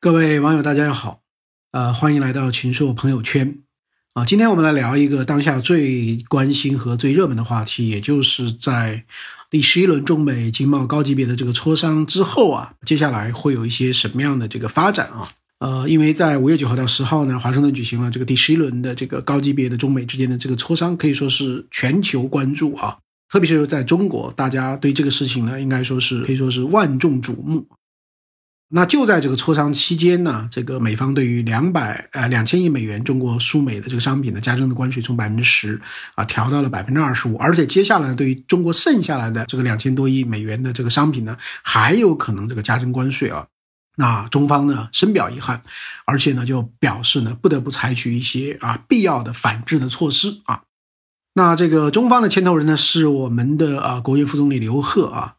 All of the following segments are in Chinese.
各位网友，大家好，呃，欢迎来到秦朔朋友圈啊。今天我们来聊一个当下最关心和最热门的话题，也就是在第十一轮中美经贸高级别的这个磋商之后啊，接下来会有一些什么样的这个发展啊？呃，因为在五月九号到十号呢，华盛顿举行了这个第十一轮的这个高级别的中美之间的这个磋商，可以说是全球关注啊，特别是在中国，大家对这个事情呢，应该说是可以说是万众瞩目。那就在这个磋商期间呢，这个美方对于两百呃两千亿美元中国输美的这个商品的加征的关税从百分之十啊调到了百分之二十五，而且接下来对于中国剩下来的这个两千多亿美元的这个商品呢，还有可能这个加征关税啊。那中方呢深表遗憾，而且呢就表示呢不得不采取一些啊必要的反制的措施啊。那这个中方的牵头人呢是我们的啊国务院副总理刘鹤啊，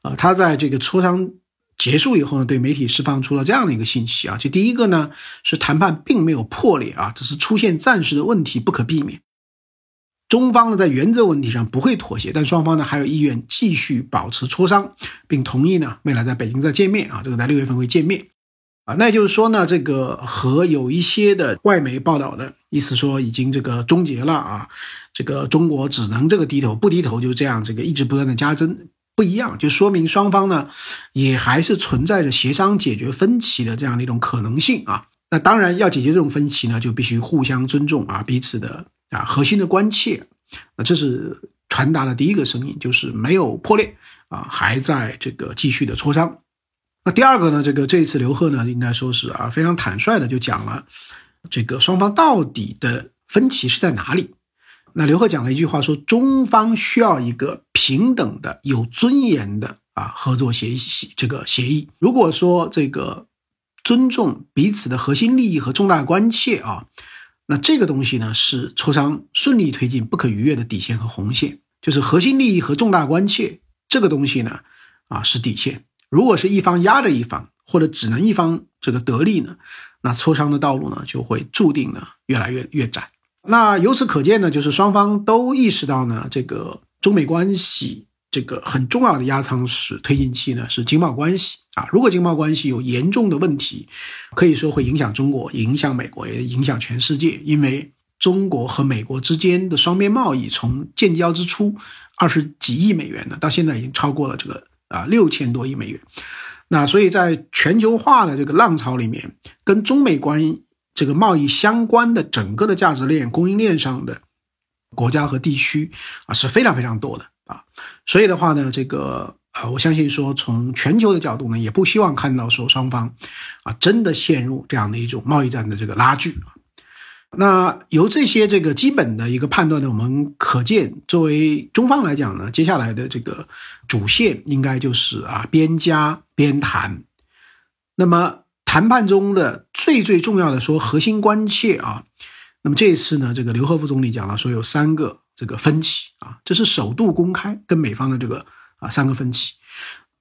呃他在这个磋商。结束以后呢，对媒体释放出了这样的一个信息啊，就第一个呢是谈判并没有破裂啊，只是出现暂时的问题不可避免。中方呢在原则问题上不会妥协，但双方呢还有意愿继续保持磋商，并同意呢未来在北京再见面啊，这个在六月份会见面啊。那也就是说呢，这个和有一些的外媒报道的意思说已经这个终结了啊，这个中国只能这个低头不低头，就这样这个一直不断的加征。不一样，就说明双方呢，也还是存在着协商解决分歧的这样的一种可能性啊。那当然要解决这种分歧呢，就必须互相尊重啊，彼此的啊核心的关切。那这是传达的第一个声音，就是没有破裂啊，还在这个继续的磋商。那第二个呢，这个这一次刘贺呢，应该说是啊非常坦率的就讲了，这个双方到底的分歧是在哪里。那刘贺讲了一句话，说中方需要一个平等的、有尊严的啊合作协议，这个协议。如果说这个尊重彼此的核心利益和重大关切啊，那这个东西呢是磋商顺利推进不可逾越的底线和红线。就是核心利益和重大关切这个东西呢啊是底线。如果是一方压着一方，或者只能一方这个得利呢，那磋商的道路呢就会注定呢越来越越窄。那由此可见呢，就是双方都意识到呢，这个中美关系这个很重要的压舱石推进器呢是经贸关系啊。如果经贸关系有严重的问题，可以说会影响中国、影响美国，也影响全世界。因为中国和美国之间的双边贸易从建交之初二十几亿美元呢，到现在已经超过了这个啊六千多亿美元。那所以在全球化的这个浪潮里面，跟中美关系。这个贸易相关的整个的价值链、供应链上的国家和地区啊是非常非常多的啊，所以的话呢，这个呃，我相信说从全球的角度呢，也不希望看到说双方啊真的陷入这样的一种贸易战的这个拉锯啊。那由这些这个基本的一个判断呢，我们可见，作为中方来讲呢，接下来的这个主线应该就是啊边加边谈，那么。谈判中的最最重要的说核心关切啊，那么这次呢，这个刘鹤副总理讲了说有三个这个分歧啊，这是首度公开跟美方的这个啊三个分歧。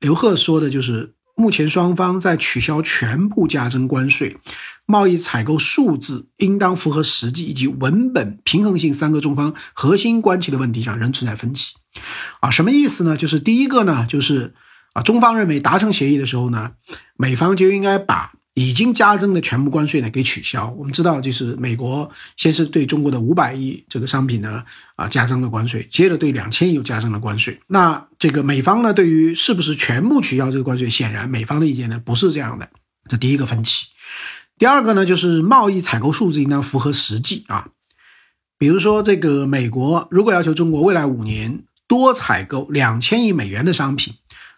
刘鹤说的就是目前双方在取消全部加征关税、贸易采购数字应当符合实际以及文本平衡性三个中方核心关切的问题上仍存在分歧啊，什么意思呢？就是第一个呢，就是。啊，中方认为达成协议的时候呢，美方就应该把已经加征的全部关税呢给取消。我们知道，就是美国先是对中国的五百亿这个商品呢啊加征了关税，接着对两千亿又加征了关税。那这个美方呢，对于是不是全部取消这个关税，显然美方的意见呢不是这样的。这第一个分歧。第二个呢，就是贸易采购数字应当符合实际啊。比如说，这个美国如果要求中国未来五年多采购两千亿美元的商品。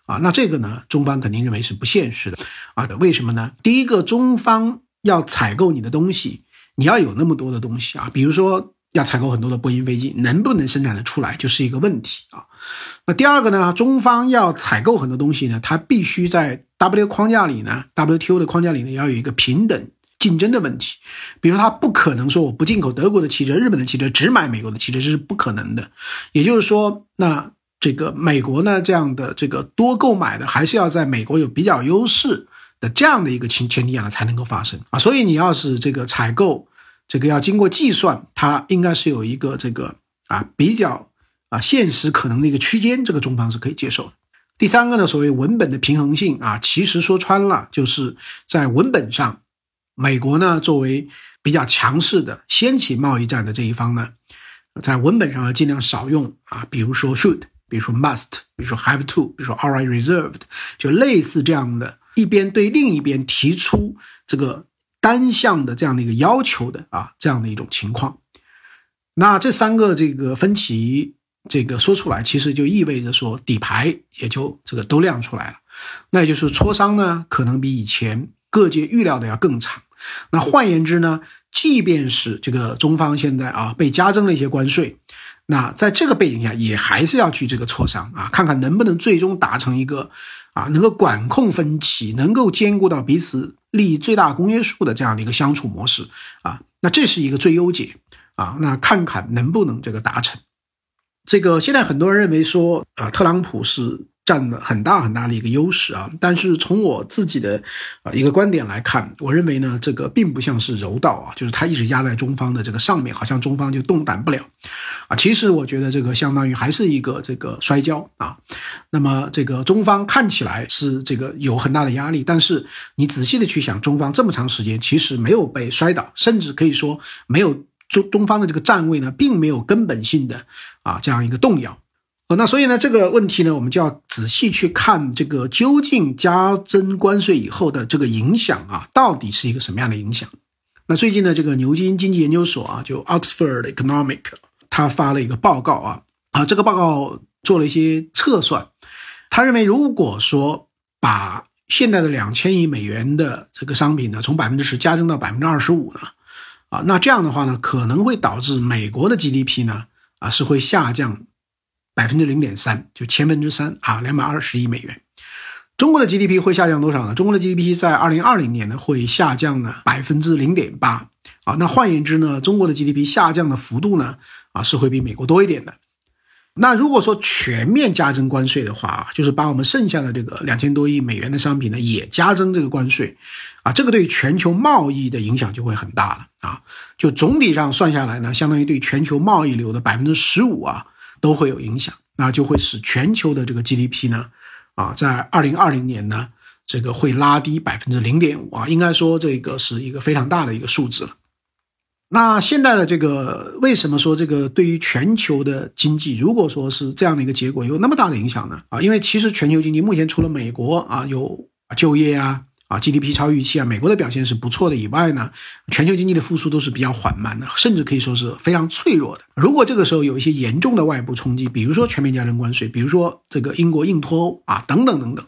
啊，那这个呢，中方肯定认为是不现实的啊。为什么呢？第一个，中方要采购你的东西，你要有那么多的东西啊。比如说，要采购很多的波音飞机，能不能生产的出来就是一个问题啊。那第二个呢，中方要采购很多东西呢，它必须在 W 框架里呢，WTO 的框架里呢，要有一个平等竞争的问题。比如，它不可能说我不进口德国的汽车、日本的汽车，只买美国的汽车，这是不可能的。也就是说，那。这个美国呢，这样的这个多购买的，还是要在美国有比较优势的这样的一个前前提下呢，才能够发生啊。所以你要是这个采购，这个要经过计算，它应该是有一个这个啊比较啊现实可能的一个区间，这个中方是可以接受的。第三个呢，所谓文本的平衡性啊，其实说穿了就是在文本上，美国呢作为比较强势的掀起贸易战的这一方呢，在文本上要尽量少用啊，比如说 should，比如说 must，比如说 have to，比如说 are reserved，就类似这样的，一边对另一边提出这个单向的这样的一个要求的啊，这样的一种情况。那这三个这个分歧。这个说出来，其实就意味着说底牌也就这个都亮出来了，那也就是磋商呢，可能比以前各界预料的要更长。那换言之呢，即便是这个中方现在啊被加征了一些关税，那在这个背景下，也还是要去这个磋商啊，看看能不能最终达成一个啊能够管控分歧，能够兼顾到彼此利益最大公约数的这样的一个相处模式啊。那这是一个最优解啊，那看看能不能这个达成。这个现在很多人认为说，啊，特朗普是占了很大很大的一个优势啊。但是从我自己的啊一个观点来看，我认为呢，这个并不像是柔道啊，就是他一直压在中方的这个上面，好像中方就动弹不了啊。其实我觉得这个相当于还是一个这个摔跤啊。那么这个中方看起来是这个有很大的压力，但是你仔细的去想，中方这么长时间其实没有被摔倒，甚至可以说没有。中中方的这个站位呢，并没有根本性的啊这样一个动摇，呃，那所以呢，这个问题呢，我们就要仔细去看这个究竟加征关税以后的这个影响啊，到底是一个什么样的影响？那最近呢，这个牛津经济研究所啊，就 Oxford Economic，他发了一个报告啊，啊，这个报告做了一些测算，他认为如果说把现在的两千亿美元的这个商品呢，从百分之十加征到百分之二十五呢？啊，那这样的话呢，可能会导致美国的 GDP 呢，啊是会下降百分之零点三，就千分之三啊，两百二十亿美元。中国的 GDP 会下降多少呢？中国的 GDP 在二零二零年呢会下降呢百分之零点八啊。那换言之呢，中国的 GDP 下降的幅度呢，啊是会比美国多一点的。那如果说全面加征关税的话啊，就是把我们剩下的这个两千多亿美元的商品呢也加征这个关税，啊，这个对全球贸易的影响就会很大了啊。就总体上算下来呢，相当于对全球贸易流的百分之十五啊都会有影响，那就会使全球的这个 GDP 呢，啊，在二零二零年呢，这个会拉低百分之零点五啊，应该说这个是一个非常大的一个数字了。那现在的这个为什么说这个对于全球的经济，如果说是这样的一个结果有那么大的影响呢？啊，因为其实全球经济目前除了美国啊有就业啊啊 GDP 超预期啊，美国的表现是不错的以外呢，全球经济的复苏都是比较缓慢的，甚至可以说是非常脆弱的。如果这个时候有一些严重的外部冲击，比如说全面加征关税，比如说这个英国硬脱欧啊等等等等，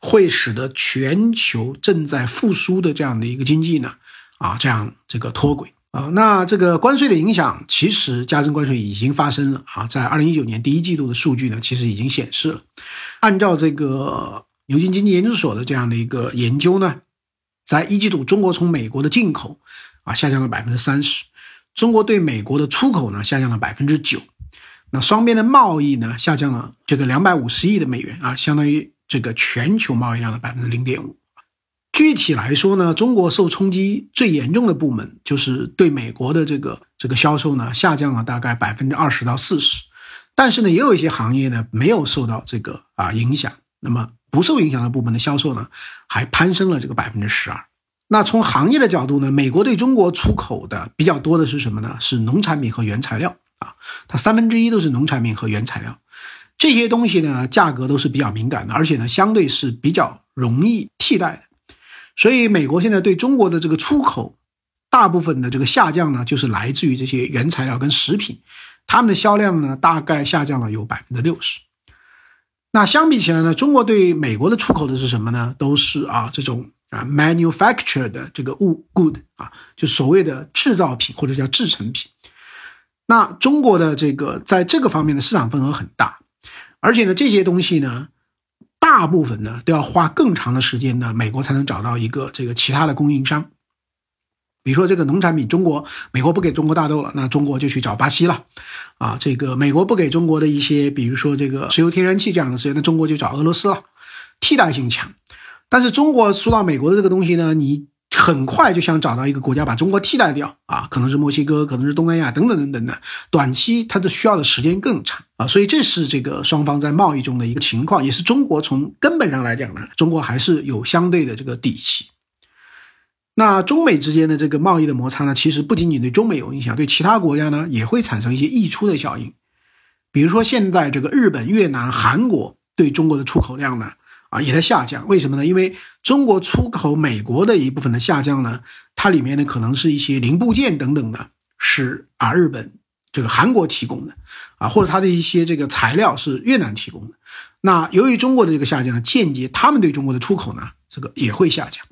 会使得全球正在复苏的这样的一个经济呢啊这样这个脱轨。啊，那这个关税的影响，其实加征关税已经发生了啊，在二零一九年第一季度的数据呢，其实已经显示了，按照这个牛津经济研究所的这样的一个研究呢，在一季度，中国从美国的进口啊下降了百分之三十，中国对美国的出口呢下降了百分之九，那双边的贸易呢下降了这个两百五十亿的美元啊，相当于这个全球贸易量的百分之零点五。具体来说呢，中国受冲击最严重的部门就是对美国的这个这个销售呢下降了大概百分之二十到四十，但是呢，也有一些行业呢没有受到这个啊影响，那么不受影响的部门的销售呢还攀升了这个百分之十二。那从行业的角度呢，美国对中国出口的比较多的是什么呢？是农产品和原材料啊，它三分之一都是农产品和原材料，这些东西呢价格都是比较敏感的，而且呢相对是比较容易替代的。所以，美国现在对中国的这个出口，大部分的这个下降呢，就是来自于这些原材料跟食品，它们的销量呢，大概下降了有百分之六十。那相比起来呢，中国对美国的出口的是什么呢？都是啊这种啊 manufactured 的这个物 good 啊，就所谓的制造品或者叫制成品。那中国的这个在这个方面的市场份额很大，而且呢，这些东西呢。大部分呢都要花更长的时间呢，美国才能找到一个这个其他的供应商。比如说这个农产品，中国美国不给中国大豆了，那中国就去找巴西了，啊，这个美国不给中国的一些，比如说这个石油天然气这样的事情，那中国就找俄罗斯了，替代性强。但是中国输到美国的这个东西呢，你很快就想找到一个国家把中国替代掉啊，可能是墨西哥，可能是东南亚等等等等的。短期它的需要的时间更长啊，所以这是这个双方在贸易中的一个情况，也是中国从根本上来讲呢，中国还是有相对的这个底气。那中美之间的这个贸易的摩擦呢，其实不仅仅对中美有影响，对其他国家呢也会产生一些溢出的效应。比如说现在这个日本、越南、韩国对中国的出口量呢？啊，也在下降，为什么呢？因为中国出口美国的一部分的下降呢，它里面呢可能是一些零部件等等的，是啊日本这个韩国提供的，啊或者它的一些这个材料是越南提供的。那由于中国的这个下降呢，间接他们对中国的出口呢，这个也会下降。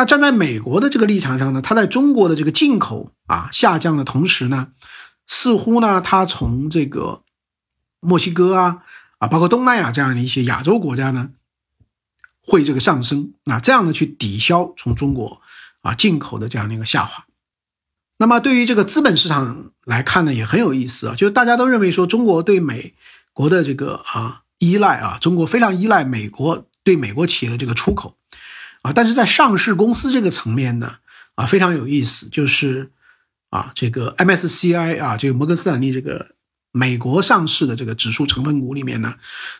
那站在美国的这个立场上呢，它在中国的这个进口啊下降的同时呢，似乎呢它从这个墨西哥啊。啊，包括东南亚这样的一些亚洲国家呢，会这个上升，那这样呢去抵消从中国啊进口的这样的一个下滑。那么对于这个资本市场来看呢，也很有意思啊，就是大家都认为说中国对美国的这个啊依赖啊，中国非常依赖美国对美国企业的这个出口啊，但是在上市公司这个层面呢啊非常有意思，就是啊这个 MSCI 啊，这个摩根斯坦利这个。美国上市的这个指数成分股里面呢，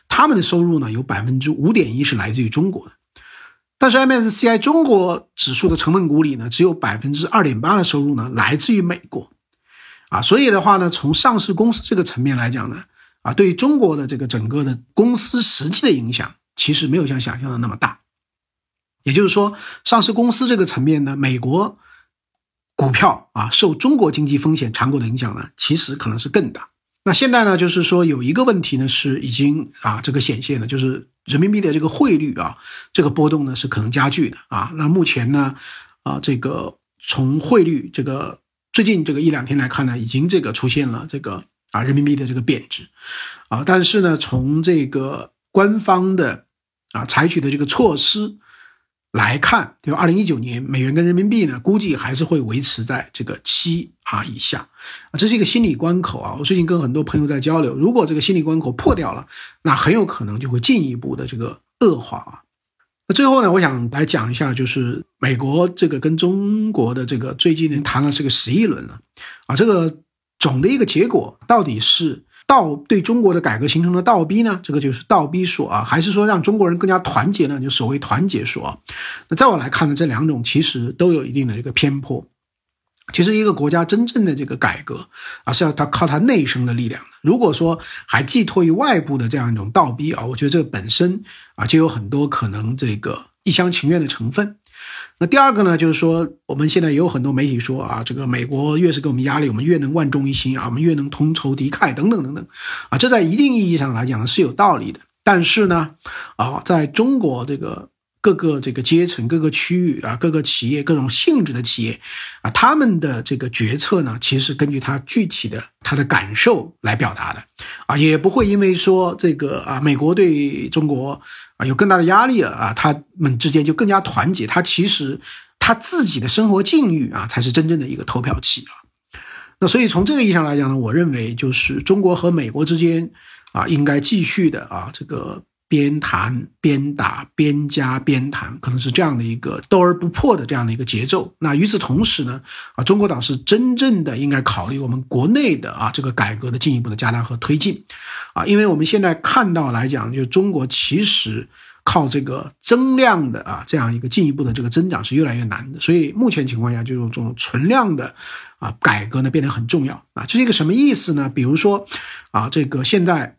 他们的收入呢有百分之五点一是来自于中国的，但是 MSCI 中国指数的成分股里呢，只有百分之二点八的收入呢来自于美国，啊，所以的话呢，从上市公司这个层面来讲呢，啊，对于中国的这个整个的公司实际的影响，其实没有像想象的那么大，也就是说，上市公司这个层面呢，美国股票啊受中国经济风险长果的影响呢，其实可能是更大。那现在呢，就是说有一个问题呢，是已经啊这个显现的，就是人民币的这个汇率啊，这个波动呢是可能加剧的啊。那目前呢，啊这个从汇率这个最近这个一两天来看呢，已经这个出现了这个啊人民币的这个贬值啊，但是呢，从这个官方的啊采取的这个措施。来看，就二零一九年美元跟人民币呢，估计还是会维持在这个七啊以下啊，这是一个心理关口啊。我最近跟很多朋友在交流，如果这个心理关口破掉了，那很有可能就会进一步的这个恶化啊。那最后呢，我想来讲一下，就是美国这个跟中国的这个最近呢谈了这个十一轮了啊，这个总的一个结果到底是？倒对中国的改革形成了倒逼呢？这个就是倒逼说啊，还是说让中国人更加团结呢？就所谓团结说啊。那在我来看呢，这两种其实都有一定的这个偏颇。其实一个国家真正的这个改革啊，是要它靠它内生的力量的。如果说还寄托于外部的这样一种倒逼啊，我觉得这本身啊就有很多可能这个一厢情愿的成分。那第二个呢，就是说，我们现在也有很多媒体说啊，这个美国越是给我们压力，我们越能万众一心啊，我们越能同仇敌忾等等等等，啊，这在一定意义上来讲是有道理的。但是呢，啊，在中国这个各个这个阶层、各个区域啊、各个企业、各种性质的企业啊，他们的这个决策呢，其实根据他具体的他的感受来表达的，啊，也不会因为说这个啊，美国对中国。啊，有更大的压力了啊，他们之间就更加团结。他其实他自己的生活境遇啊，才是真正的一个投票器啊。那所以从这个意义上来讲呢，我认为就是中国和美国之间啊，应该继续的啊，这个。边谈边打边加边谈，可能是这样的一个斗而不破的这样的一个节奏。那与此同时呢，啊，中国党是真正的应该考虑我们国内的啊这个改革的进一步的加大和推进，啊，因为我们现在看到来讲，就中国其实靠这个增量的啊这样一个进一步的这个增长是越来越难的。所以目前情况下，就用这种存量的啊改革呢变得很重要啊。这是一个什么意思呢？比如说啊，这个现在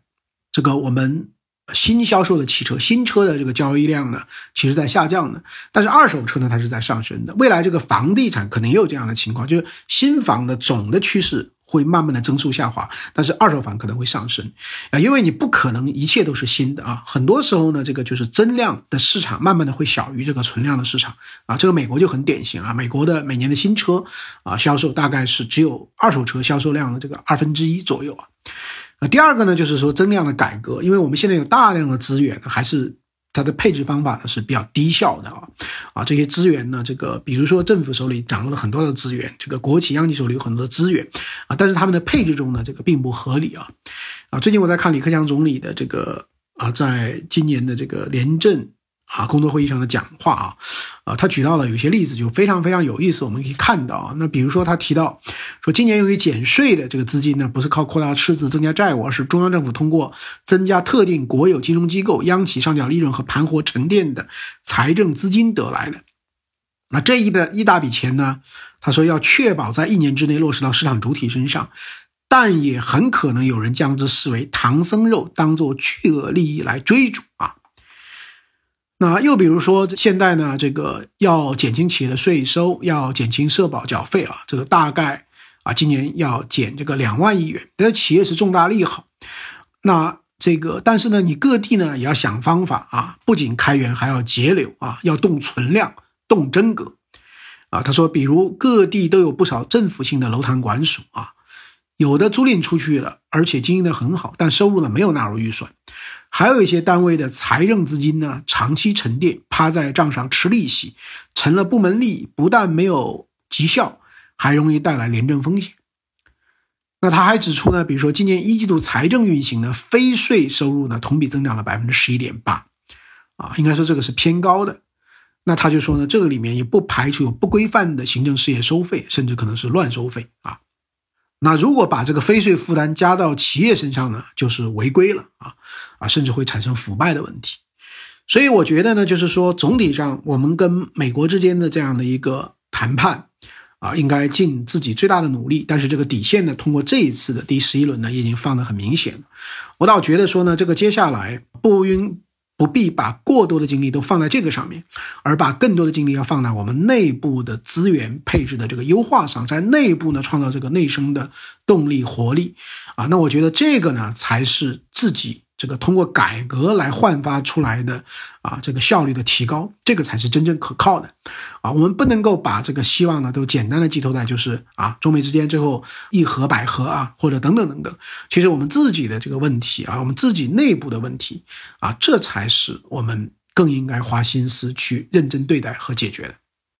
这个我们。新销售的汽车，新车的这个交易量呢，其实在下降的，但是二手车呢，它是在上升的。未来这个房地产可能也有这样的情况，就是新房的总的趋势会慢慢的增速下滑，但是二手房可能会上升啊，因为你不可能一切都是新的啊，很多时候呢，这个就是增量的市场慢慢的会小于这个存量的市场啊，这个美国就很典型啊，美国的每年的新车啊销售大概是只有二手车销售量的这个二分之一左右啊。那第二个呢，就是说增量的改革，因为我们现在有大量的资源，还是它的配置方法呢是比较低效的啊。啊，这些资源呢，这个比如说政府手里掌握了很多的资源，这个国企央企手里有很多的资源啊，但是他们的配置中呢，这个并不合理啊。啊，最近我在看李克强总理的这个啊，在今年的这个廉政啊，工作会议上的讲话啊，啊，他举到了有些例子，就非常非常有意思。我们可以看到啊，那比如说他提到说，今年由于减税的这个资金呢，不是靠扩大赤字增加债务，而是中央政府通过增加特定国有金融机构、央企上缴利润和盘活沉淀的财政资金得来的。那这一的一大笔钱呢，他说要确保在一年之内落实到市场主体身上，但也很可能有人将之视为唐僧肉，当做巨额利益来追逐啊。那又比如说，现在呢，这个要减轻企业的税收，要减轻社保缴费啊，这个大概啊，今年要减这个两万亿元，这企业是重大利好。那这个，但是呢，你各地呢也要想方法啊，不仅开源，还要节流啊，要动存量，动真格啊。他说，比如各地都有不少政府性的楼堂馆所啊，有的租赁出去了，而且经营的很好，但收入呢没有纳入预算。还有一些单位的财政资金呢，长期沉淀，趴在账上吃利息，成了部门利益，不但没有绩效，还容易带来廉政风险。那他还指出呢，比如说今年一季度财政运行的非税收入呢，同比增长了百分之十一点八，啊，应该说这个是偏高的。那他就说呢，这个里面也不排除有不规范的行政事业收费，甚至可能是乱收费啊。那如果把这个非税负担加到企业身上呢，就是违规了啊啊，甚至会产生腐败的问题。所以我觉得呢，就是说总体上我们跟美国之间的这样的一个谈判啊，应该尽自己最大的努力。但是这个底线呢，通过这一次的第十一轮呢，已经放得很明显了。我倒觉得说呢，这个接下来不应。不必把过多的精力都放在这个上面，而把更多的精力要放在我们内部的资源配置的这个优化上，在内部呢创造这个内生的动力活力啊，那我觉得这个呢才是自己。这个通过改革来焕发出来的啊，这个效率的提高，这个才是真正可靠的啊！我们不能够把这个希望呢都简单的寄托在就是啊，中美之间最后一和百合啊，或者等等等等。其实我们自己的这个问题啊，我们自己内部的问题啊，这才是我们更应该花心思去认真对待和解决的。